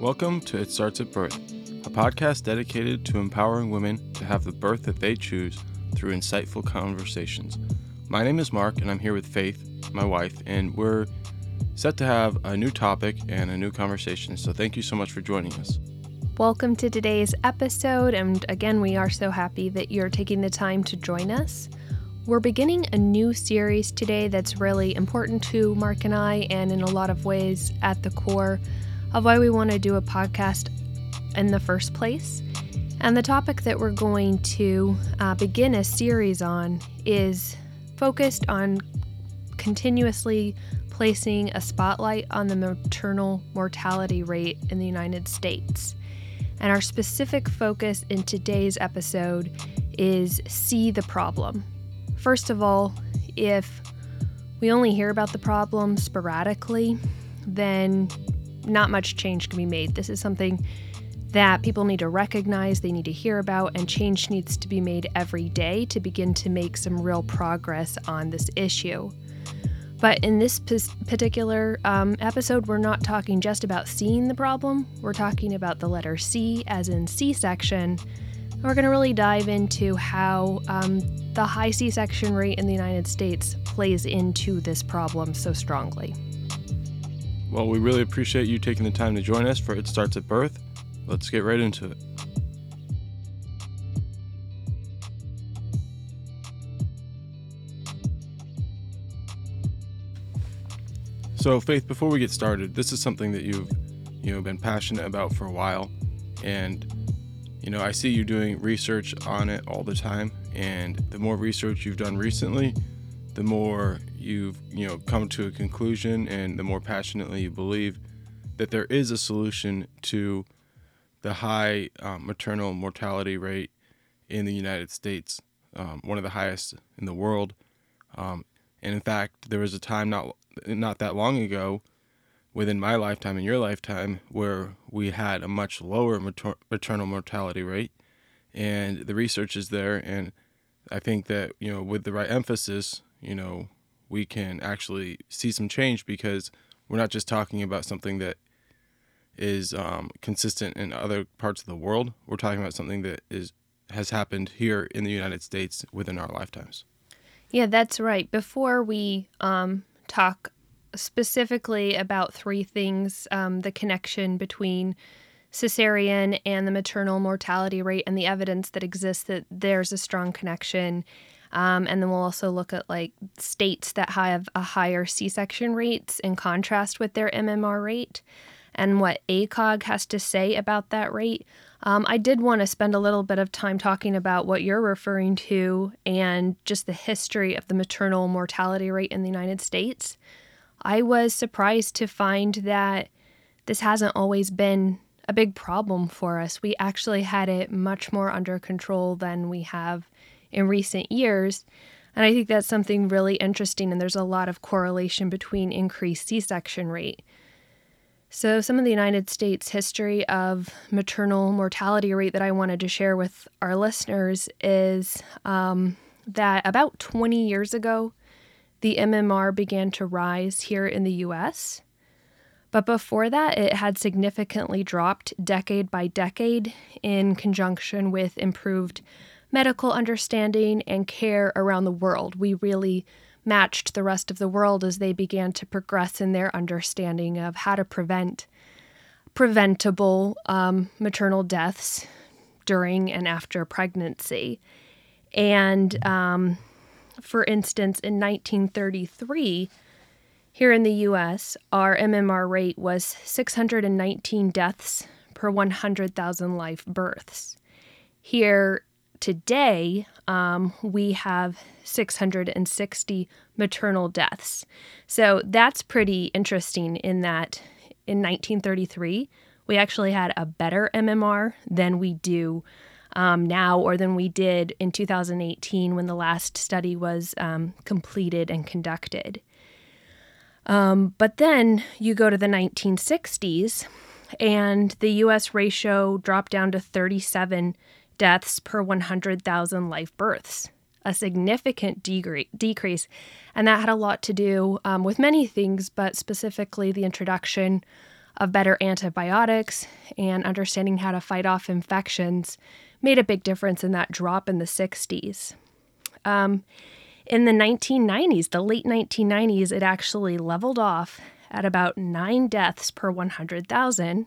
Welcome to It Starts at Birth, a podcast dedicated to empowering women to have the birth that they choose through insightful conversations. My name is Mark, and I'm here with Faith, my wife, and we're set to have a new topic and a new conversation. So thank you so much for joining us. Welcome to today's episode, and again, we are so happy that you're taking the time to join us. We're beginning a new series today that's really important to Mark and I, and in a lot of ways at the core of why we want to do a podcast in the first place. And the topic that we're going to uh, begin a series on is focused on continuously placing a spotlight on the maternal mortality rate in the United States. And our specific focus in today's episode is see the problem. First of all, if we only hear about the problem sporadically, then not much change can be made. This is something that people need to recognize, they need to hear about, and change needs to be made every day to begin to make some real progress on this issue. But in this particular um, episode, we're not talking just about seeing the problem, we're talking about the letter C, as in C section. We're going to really dive into how um, the high C section rate in the United States plays into this problem so strongly. Well, we really appreciate you taking the time to join us for It Starts at Birth. Let's get right into it. So, Faith, before we get started, this is something that you've, you know, been passionate about for a while, and you know, I see you doing research on it all the time, and the more research you've done recently, the more you've you know come to a conclusion and the more passionately you believe that there is a solution to the high um, maternal mortality rate in the United States, um, one of the highest in the world. Um, and in fact, there was a time not not that long ago, within my lifetime and your lifetime, where we had a much lower mater- maternal mortality rate, and the research is there. And I think that you know, with the right emphasis, you know, we can actually see some change because we're not just talking about something that is um, consistent in other parts of the world. We're talking about something that is has happened here in the United States within our lifetimes. Yeah, that's right. Before we um, talk specifically about three things um, the connection between cesarean and the maternal mortality rate and the evidence that exists that there's a strong connection um, and then we'll also look at like states that have a higher C section rates in contrast with their MMR rate and what ACOG has to say about that rate. Um, I did want to spend a little bit of time talking about what you're referring to and just the history of the maternal mortality rate in the United States. I was surprised to find that this hasn't always been a big problem for us. We actually had it much more under control than we have in recent years. And I think that's something really interesting, and there's a lot of correlation between increased C section rate. So, some of the United States history of maternal mortality rate that I wanted to share with our listeners is um, that about 20 years ago, the MMR began to rise here in the US. But before that, it had significantly dropped decade by decade in conjunction with improved medical understanding and care around the world. We really matched the rest of the world as they began to progress in their understanding of how to prevent preventable um, maternal deaths during and after pregnancy. And um, for instance, in 1933, here in the US, our MMR rate was 619 deaths per 100,000 live births. Here today, um, we have 660 maternal deaths. So that's pretty interesting in that in 1933, we actually had a better MMR than we do um, now or than we did in 2018 when the last study was um, completed and conducted. Um, but then you go to the 1960s, and the US ratio dropped down to 37 deaths per 100,000 live births, a significant decrease. And that had a lot to do um, with many things, but specifically the introduction of better antibiotics and understanding how to fight off infections made a big difference in that drop in the 60s. Um, in the 1990s, the late 1990s, it actually leveled off at about nine deaths per 100,000.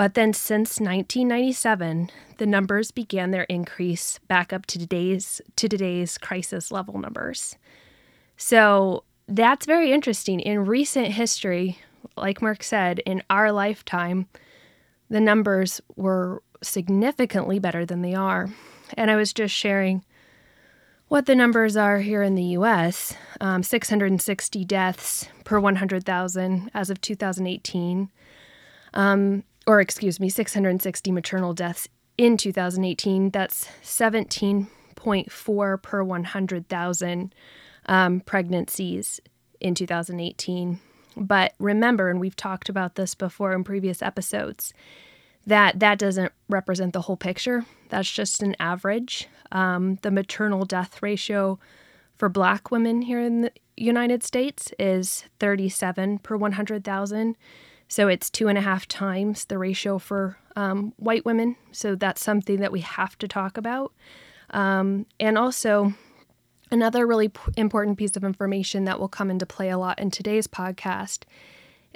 But then since 1997, the numbers began their increase back up to today's to today's crisis level numbers. So that's very interesting. In recent history, like Mark said, in our lifetime, the numbers were significantly better than they are. And I was just sharing what the numbers are here in the US um, 660 deaths per 100,000 as of 2018. Um, or, excuse me, 660 maternal deaths in 2018. That's 17.4 per 100,000 um, pregnancies in 2018. But remember, and we've talked about this before in previous episodes, that that doesn't represent the whole picture. That's just an average. Um, the maternal death ratio for Black women here in the United States is 37 per 100,000. So it's two and a half times the ratio for um, white women. So that's something that we have to talk about. Um, and also, another really p- important piece of information that will come into play a lot in today's podcast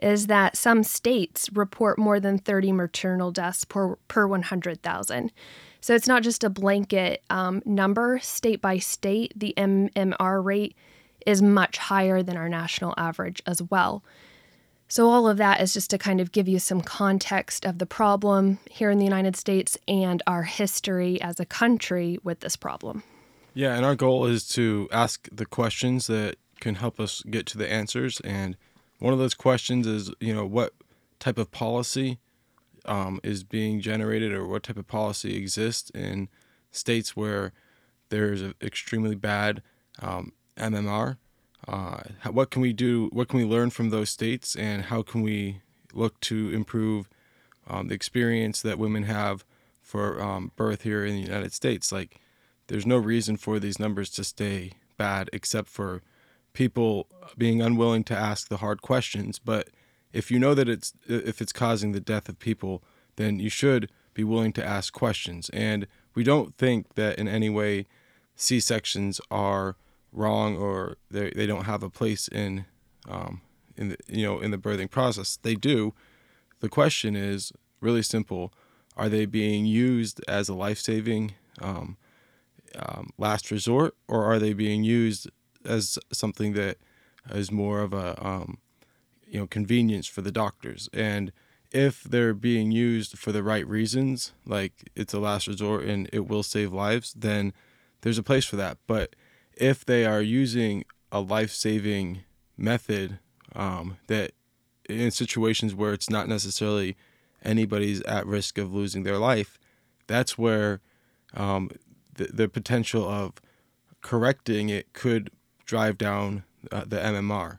is that some states report more than 30 maternal deaths per, per 100,000. So it's not just a blanket um, number. State by state, the MMR rate is much higher than our national average as well. So, all of that is just to kind of give you some context of the problem here in the United States and our history as a country with this problem. Yeah, and our goal is to ask the questions that can help us get to the answers. And one of those questions is, you know, what type of policy um, is being generated or what type of policy exists in states where there's an extremely bad um, MMR. Uh, what can we do? What can we learn from those states, and how can we look to improve um, the experience that women have for um, birth here in the United States? Like, there's no reason for these numbers to stay bad except for people being unwilling to ask the hard questions. But if you know that it's if it's causing the death of people, then you should be willing to ask questions. And we don't think that in any way C sections are wrong or they they don't have a place in um, in the you know in the birthing process. They do. The question is really simple: Are they being used as a life saving um, um, last resort, or are they being used as something that is more of a um, you know convenience for the doctors and if they're being used for the right reasons like it's a last resort and it will save lives then there's a place for that but if they are using a life-saving method um, that in situations where it's not necessarily anybody's at risk of losing their life that's where um, the, the potential of correcting it could drive down uh, the MMR.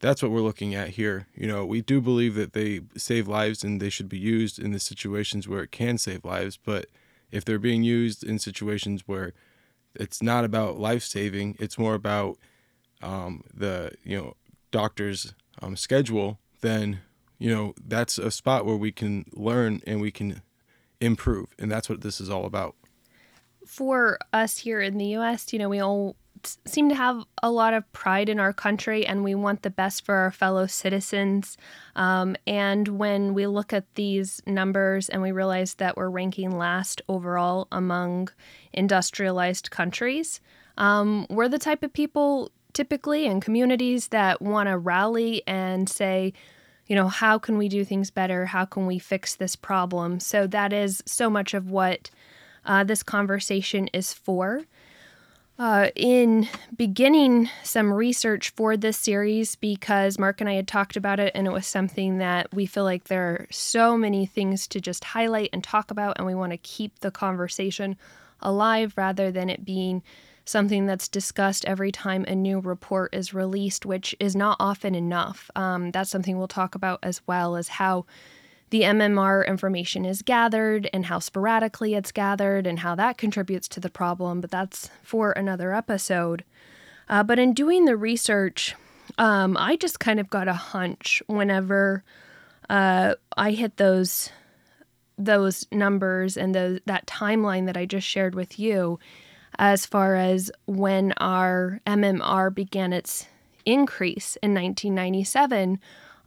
That's what we're looking at here. You know, we do believe that they save lives and they should be used in the situations where it can save lives, but if they're being used in situations where it's not about life saving, it's more about um, the you know doctor's um, schedule, then you know that's a spot where we can learn and we can improve, and that's what this is all about. For us here in the U.S., you know, we all seem to have a lot of pride in our country and we want the best for our fellow citizens. Um, and when we look at these numbers and we realize that we're ranking last overall among industrialized countries, um, we're the type of people typically in communities that want to rally and say, you know, how can we do things better? How can we fix this problem? So that is so much of what uh, this conversation is for. Uh, in beginning some research for this series, because Mark and I had talked about it, and it was something that we feel like there are so many things to just highlight and talk about, and we want to keep the conversation alive rather than it being something that's discussed every time a new report is released, which is not often enough. Um, that's something we'll talk about as well as how the MMR information is gathered and how sporadically it's gathered and how that contributes to the problem, but that's for another episode. Uh, but in doing the research, um, I just kind of got a hunch whenever uh, I hit those those numbers and the, that timeline that I just shared with you as far as when our MMR began its increase in 1997,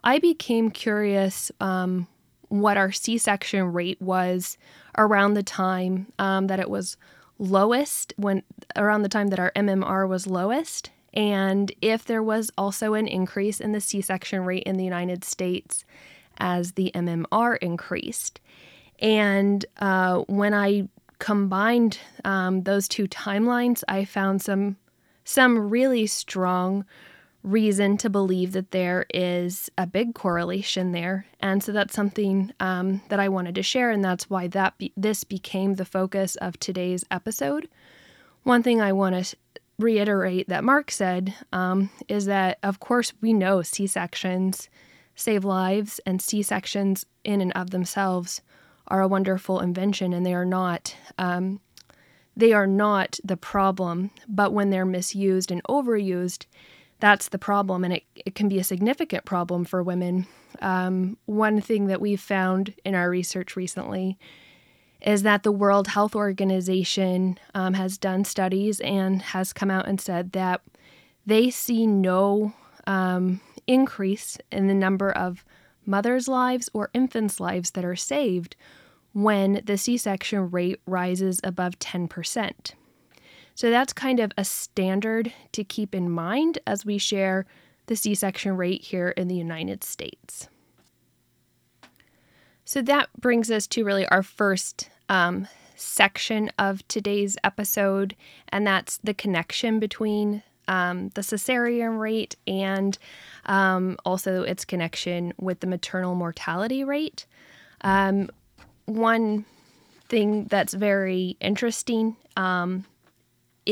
I became curious um, what our C section rate was around the time um, that it was lowest, when around the time that our MMR was lowest, and if there was also an increase in the C section rate in the United States as the MMR increased. And uh, when I combined um, those two timelines, I found some some really strong reason to believe that there is a big correlation there, and so that's something um, that I wanted to share, and that's why that be- this became the focus of today's episode. One thing I want to reiterate that Mark said um, is that, of course, we know C sections save lives, and C sections in and of themselves are a wonderful invention, and they are not. Um, they are not the problem, but when they're misused and overused, that's the problem, and it, it can be a significant problem for women. Um, one thing that we've found in our research recently is that the World Health Organization um, has done studies and has come out and said that they see no um, increase in the number of mothers' lives or infants' lives that are saved when the C section rate rises above 10%. So that's kind of a standard to keep in mind as we share the C section rate here in the United States. So that brings us to really our first um, section of today's episode, and that's the connection between um, the cesarean rate and um, also its connection with the maternal mortality rate. Um, one thing that's very interesting um,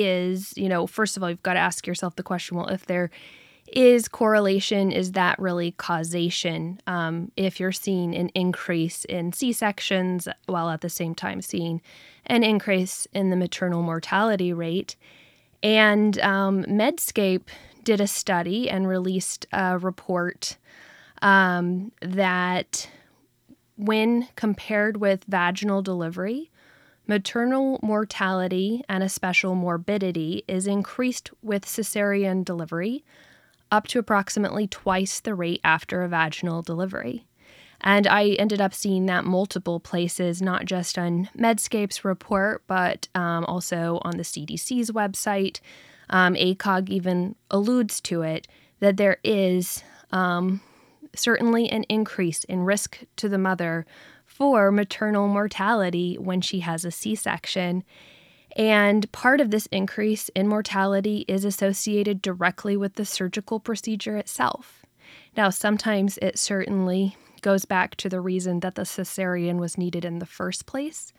is, you know, first of all, you've got to ask yourself the question well, if there is correlation, is that really causation? Um, if you're seeing an increase in C sections while at the same time seeing an increase in the maternal mortality rate. And um, Medscape did a study and released a report um, that when compared with vaginal delivery, Maternal mortality and a special morbidity is increased with cesarean delivery up to approximately twice the rate after a vaginal delivery. And I ended up seeing that multiple places, not just on Medscape's report, but um, also on the CDC's website. Um, ACOG even alludes to it that there is um, certainly an increase in risk to the mother for maternal mortality when she has a C section. And part of this increase in mortality is associated directly with the surgical procedure itself. Now, sometimes it certainly goes back to the reason that the cesarean was needed in the first place,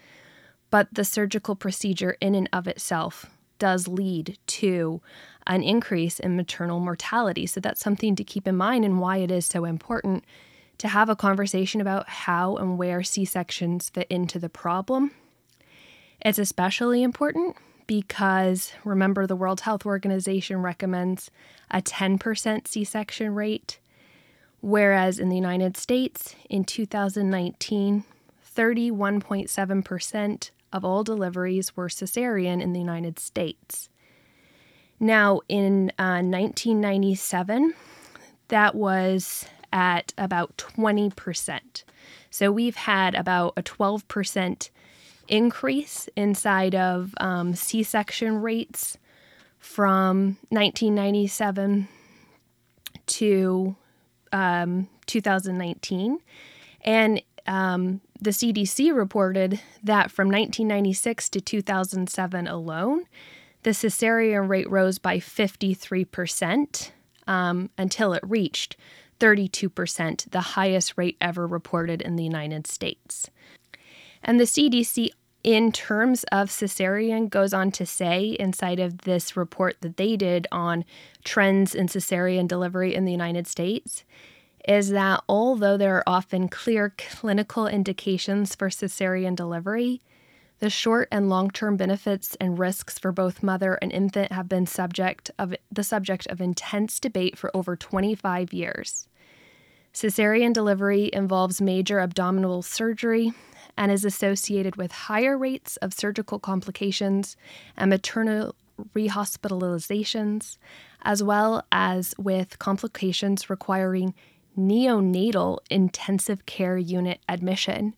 but the surgical procedure in and of itself does lead to an increase in maternal mortality. So that's something to keep in mind and why it is so important to have a conversation about how and where C sections fit into the problem. It's especially important because remember, the World Health Organization recommends a 10% C section rate, whereas in the United States in 2019, 31.7% of all deliveries were cesarean in the United States. Now, in uh, 1997, that was at about 20%. So we've had about a 12% increase inside of um, C section rates from 1997 to um, 2019. And um, the CDC reported that from 1996 to 2007 alone, the cesarean rate rose by 53% um, until it reached 32%, the highest rate ever reported in the United States. And the CDC, in terms of cesarean, goes on to say inside of this report that they did on trends in cesarean delivery in the United States is that although there are often clear clinical indications for cesarean delivery, the short and long-term benefits and risks for both mother and infant have been subject of the subject of intense debate for over 25 years. Cesarean delivery involves major abdominal surgery and is associated with higher rates of surgical complications and maternal rehospitalizations, as well as with complications requiring neonatal intensive care unit admission.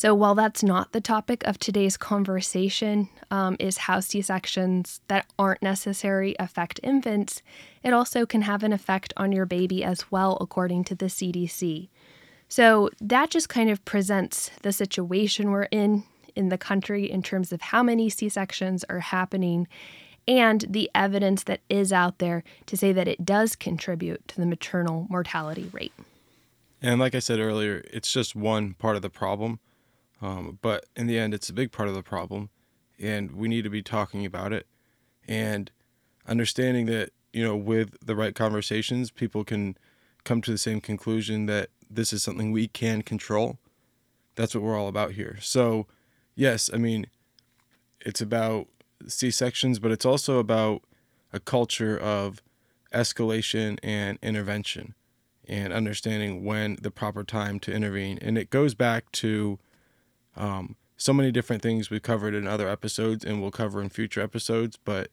So, while that's not the topic of today's conversation, um, is how C sections that aren't necessary affect infants, it also can have an effect on your baby as well, according to the CDC. So, that just kind of presents the situation we're in in the country in terms of how many C sections are happening and the evidence that is out there to say that it does contribute to the maternal mortality rate. And like I said earlier, it's just one part of the problem. Um, but in the end, it's a big part of the problem, and we need to be talking about it and understanding that, you know, with the right conversations, people can come to the same conclusion that this is something we can control. That's what we're all about here. So, yes, I mean, it's about C sections, but it's also about a culture of escalation and intervention and understanding when the proper time to intervene. And it goes back to um, so many different things we covered in other episodes and we'll cover in future episodes, but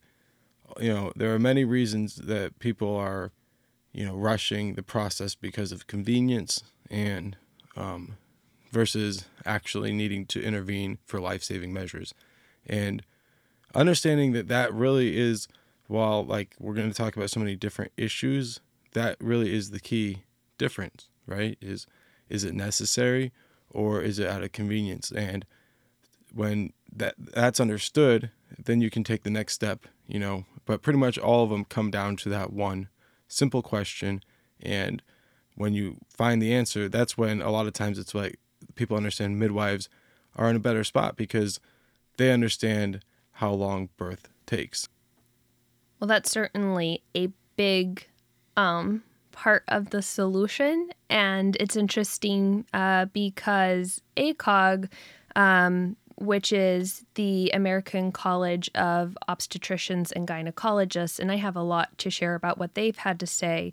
you know, there are many reasons that people are, you know, rushing the process because of convenience and um, versus actually needing to intervene for life-saving measures. And understanding that that really is while like we're going to talk about so many different issues, that really is the key difference, right? Is is it necessary or is it out of convenience? And when that that's understood, then you can take the next step, you know. But pretty much all of them come down to that one simple question, and when you find the answer, that's when a lot of times it's like people understand midwives are in a better spot because they understand how long birth takes. Well, that's certainly a big um, part of the solution. And it's interesting uh, because ACOG, um, which is the American College of Obstetricians and Gynecologists, and I have a lot to share about what they've had to say.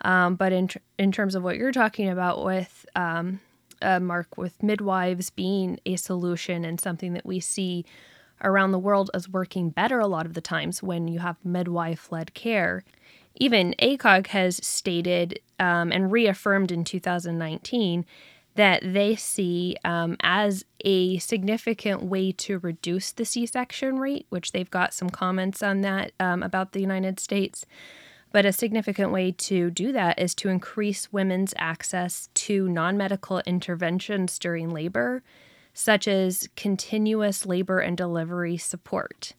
Um, but in, tr- in terms of what you're talking about with um, uh, Mark, with midwives being a solution and something that we see around the world as working better a lot of the times when you have midwife led care. Even ACOG has stated um, and reaffirmed in 2019 that they see um, as a significant way to reduce the C section rate, which they've got some comments on that um, about the United States. But a significant way to do that is to increase women's access to non medical interventions during labor, such as continuous labor and delivery support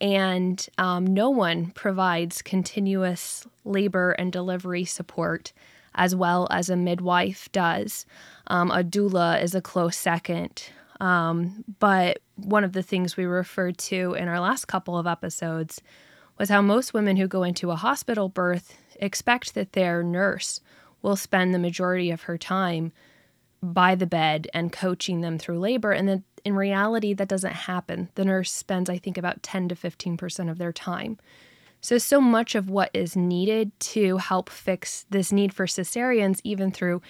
and um, no one provides continuous labor and delivery support as well as a midwife does. Um, a doula is a close second. Um, but one of the things we referred to in our last couple of episodes was how most women who go into a hospital birth expect that their nurse will spend the majority of her time by the bed and coaching them through labor, and that in reality, that doesn't happen. The nurse spends, I think, about 10 to 15% of their time. So, so much of what is needed to help fix this need for cesareans, even through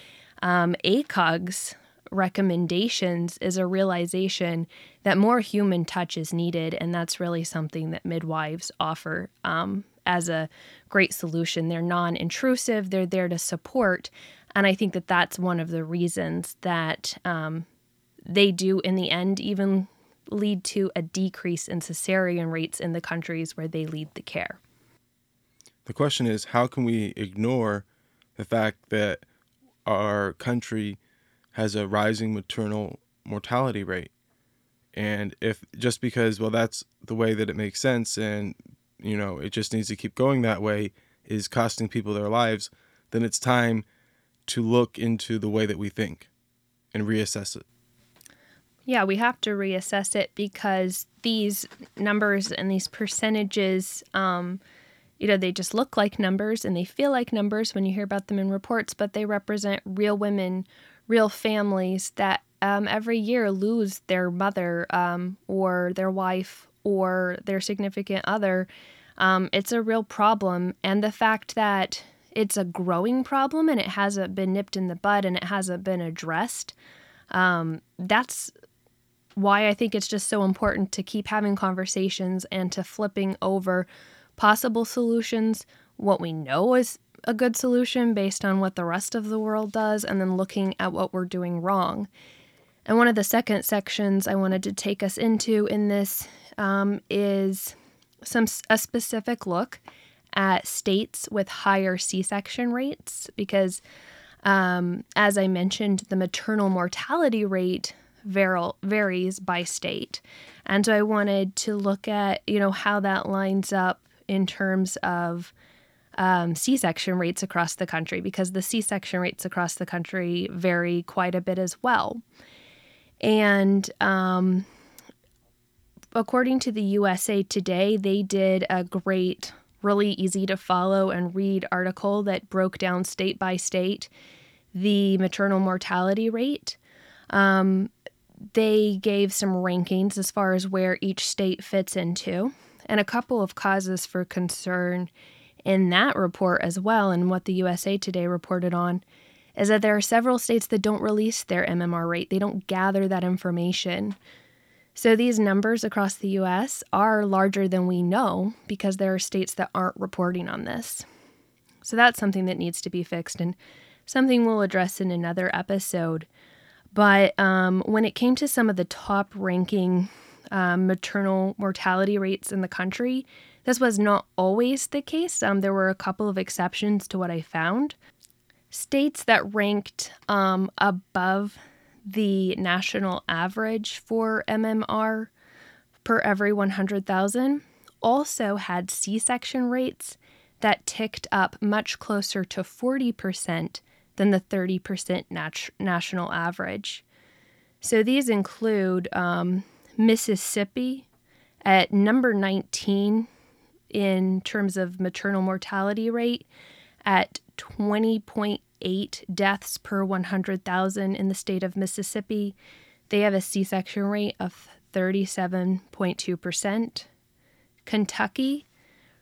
um, ACOG's recommendations, is a realization that more human touch is needed. And that's really something that midwives offer um, as a great solution. They're non intrusive, they're there to support. And I think that that's one of the reasons that um, they do, in the end, even lead to a decrease in cesarean rates in the countries where they lead the care. The question is how can we ignore the fact that our country has a rising maternal mortality rate? And if just because, well, that's the way that it makes sense and, you know, it just needs to keep going that way is costing people their lives, then it's time to look into the way that we think and reassess it. Yeah, we have to reassess it because these numbers and these percentages, um, you know, they just look like numbers and they feel like numbers when you hear about them in reports, but they represent real women, real families that um, every year lose their mother um, or their wife or their significant other. Um, it's a real problem. And the fact that it's a growing problem and it hasn't been nipped in the bud and it hasn't been addressed. Um, that's why I think it's just so important to keep having conversations and to flipping over possible solutions, what we know is a good solution based on what the rest of the world does, and then looking at what we're doing wrong. And one of the second sections I wanted to take us into in this um, is some a specific look at states with higher C-section rates because, um, as I mentioned, the maternal mortality rate var- varies by state, and so I wanted to look at you know how that lines up in terms of um, C section rates across the country because the C section rates across the country vary quite a bit as well. And um, according to the USA Today, they did a great, really easy to follow and read article that broke down state by state the maternal mortality rate. Um, they gave some rankings as far as where each state fits into, and a couple of causes for concern in that report as well, and what the USA Today reported on, is that there are several states that don't release their MMR rate. They don't gather that information. So these numbers across the US are larger than we know because there are states that aren't reporting on this. So that's something that needs to be fixed and something we'll address in another episode. But um, when it came to some of the top ranking um, maternal mortality rates in the country, this was not always the case. Um, there were a couple of exceptions to what I found. States that ranked um, above the national average for MMR per every 100,000 also had C section rates that ticked up much closer to 40% than the 30% nat- national average. So these include um, Mississippi at number 19 in terms of maternal mortality rate at 20.8 deaths per 100,000 in the state of Mississippi. They have a C section rate of 37.2%. Kentucky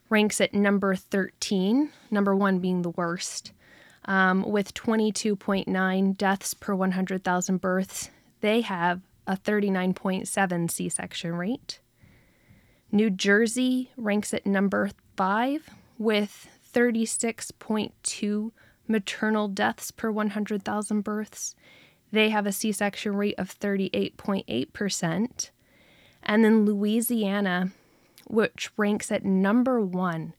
ranks at number 13, number one being the worst, um, with 22.9 deaths per 100,000 births. They have a 39.7 C section rate. New Jersey ranks at number five with 36.2 maternal deaths per 100,000 births. They have a C section rate of 38.8%. And then Louisiana, which ranks at number one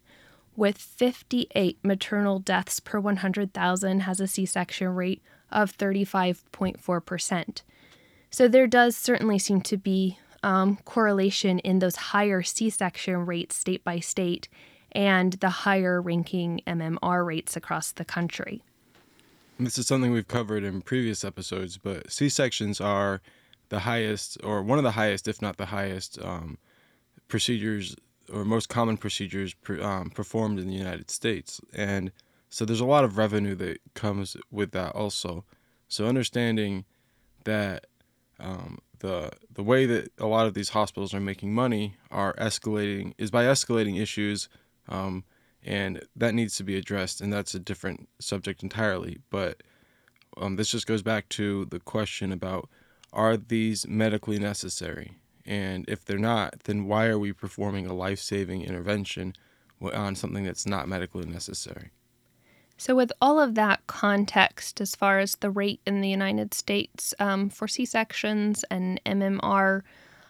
with 58 maternal deaths per 100,000, has a C section rate of 35.4%. So there does certainly seem to be um, correlation in those higher C section rates state by state and the higher ranking MMR rates across the country. This is something we've covered in previous episodes, but C sections are the highest, or one of the highest, if not the highest, um, procedures or most common procedures um, performed in the United States. And so there's a lot of revenue that comes with that also. So understanding that um, the the way that a lot of these hospitals are making money are escalating is by escalating issues, um, and that needs to be addressed. And that's a different subject entirely. But um, this just goes back to the question about are these medically necessary? And if they're not, then why are we performing a life saving intervention on something that's not medically necessary? So, with all of that context, as far as the rate in the United States um, for C sections and MMR,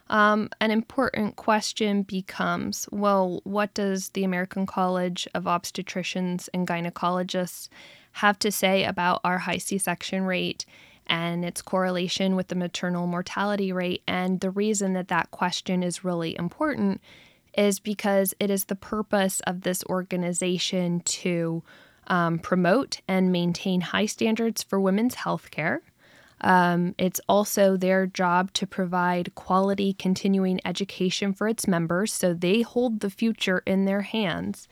um, an important question becomes well, what does the American College of Obstetricians and Gynecologists have to say about our high C section rate and its correlation with the maternal mortality rate? And the reason that that question is really important is because it is the purpose of this organization to um, promote and maintain high standards for women's health care. Um, it's also their job to provide quality continuing education for its members, so they hold the future in their hands.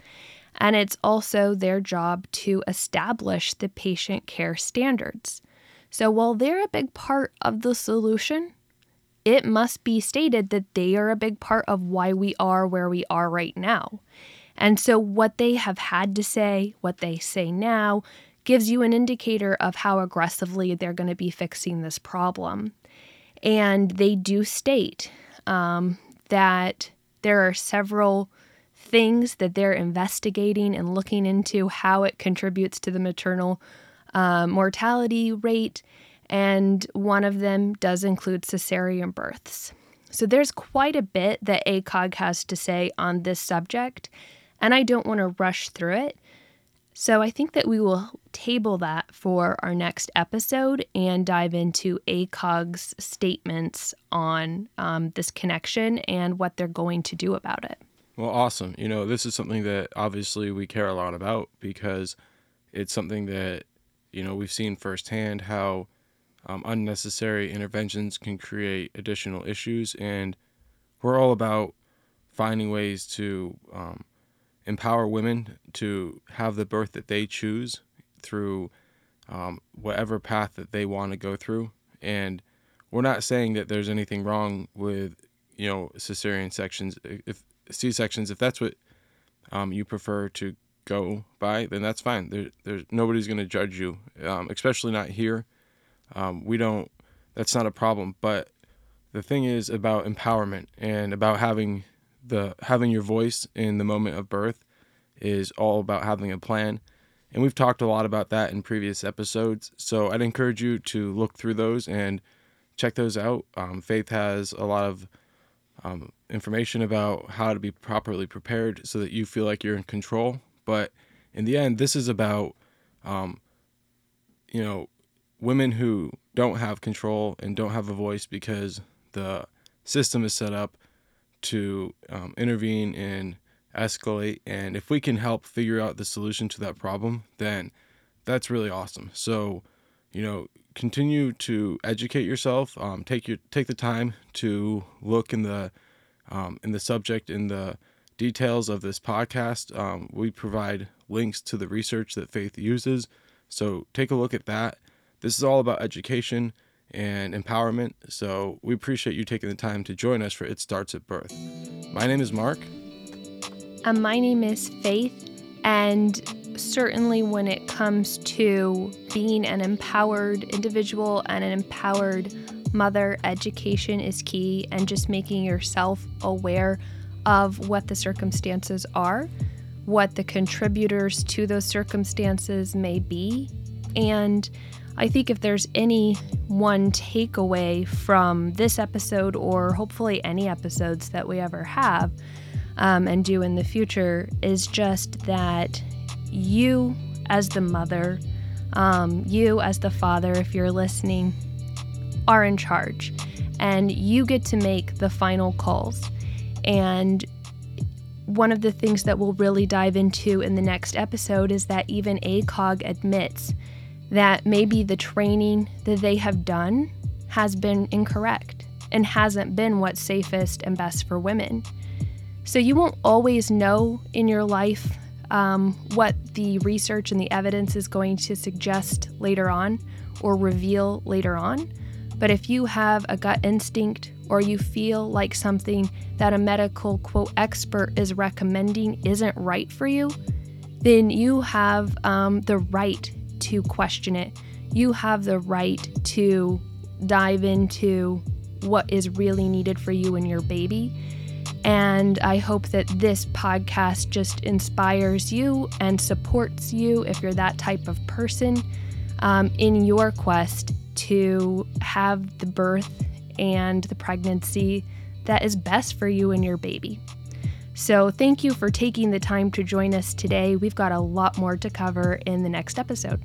And it's also their job to establish the patient care standards. So while they're a big part of the solution, it must be stated that they are a big part of why we are where we are right now. And so, what they have had to say, what they say now, gives you an indicator of how aggressively they're going to be fixing this problem. And they do state um, that there are several things that they're investigating and looking into how it contributes to the maternal uh, mortality rate. And one of them does include cesarean births. So there's quite a bit that ACOG has to say on this subject, and I don't want to rush through it. So I think that we will table that for our next episode and dive into ACOG's statements on um, this connection and what they're going to do about it. Well, awesome. You know, this is something that obviously we care a lot about because it's something that, you know, we've seen firsthand how um, unnecessary interventions can create additional issues. And we're all about finding ways to um, empower women to have the birth that they choose through um, whatever path that they want to go through. And we're not saying that there's anything wrong with, you know, cesarean sections. If C sections, if that's what um, you prefer to go by, then that's fine. There, there's nobody's going to judge you, um, especially not here. Um, we don't. That's not a problem. But the thing is about empowerment and about having the having your voice in the moment of birth is all about having a plan. And we've talked a lot about that in previous episodes. So I'd encourage you to look through those and check those out. Um, Faith has a lot of um, information about how to be properly prepared so that you feel like you're in control. But in the end, this is about, um, you know, women who don't have control and don't have a voice because the system is set up to um, intervene and escalate. And if we can help figure out the solution to that problem, then that's really awesome. So, you know, continue to educate yourself. Um, take your take the time to look in the um, in the subject in the details of this podcast. Um, we provide links to the research that Faith uses, so take a look at that. This is all about education and empowerment. So we appreciate you taking the time to join us for It Starts at Birth. My name is Mark. And my name is Faith. And certainly, when it comes to being an empowered individual and an empowered mother, education is key, and just making yourself aware of what the circumstances are, what the contributors to those circumstances may be, and I think if there's any one takeaway from this episode, or hopefully any episodes that we ever have um, and do in the future, is just that you, as the mother, um, you, as the father, if you're listening, are in charge and you get to make the final calls. And one of the things that we'll really dive into in the next episode is that even ACOG admits that maybe the training that they have done has been incorrect and hasn't been what's safest and best for women. So you won't always know in your life um, what the research and the evidence is going to suggest later on or reveal later on. But if you have a gut instinct or you feel like something that a medical quote expert is recommending isn't right for you, then you have um, the right to question it. You have the right to dive into what is really needed for you and your baby. And I hope that this podcast just inspires you and supports you if you're that type of person um, in your quest to have the birth and the pregnancy that is best for you and your baby. So, thank you for taking the time to join us today. We've got a lot more to cover in the next episode.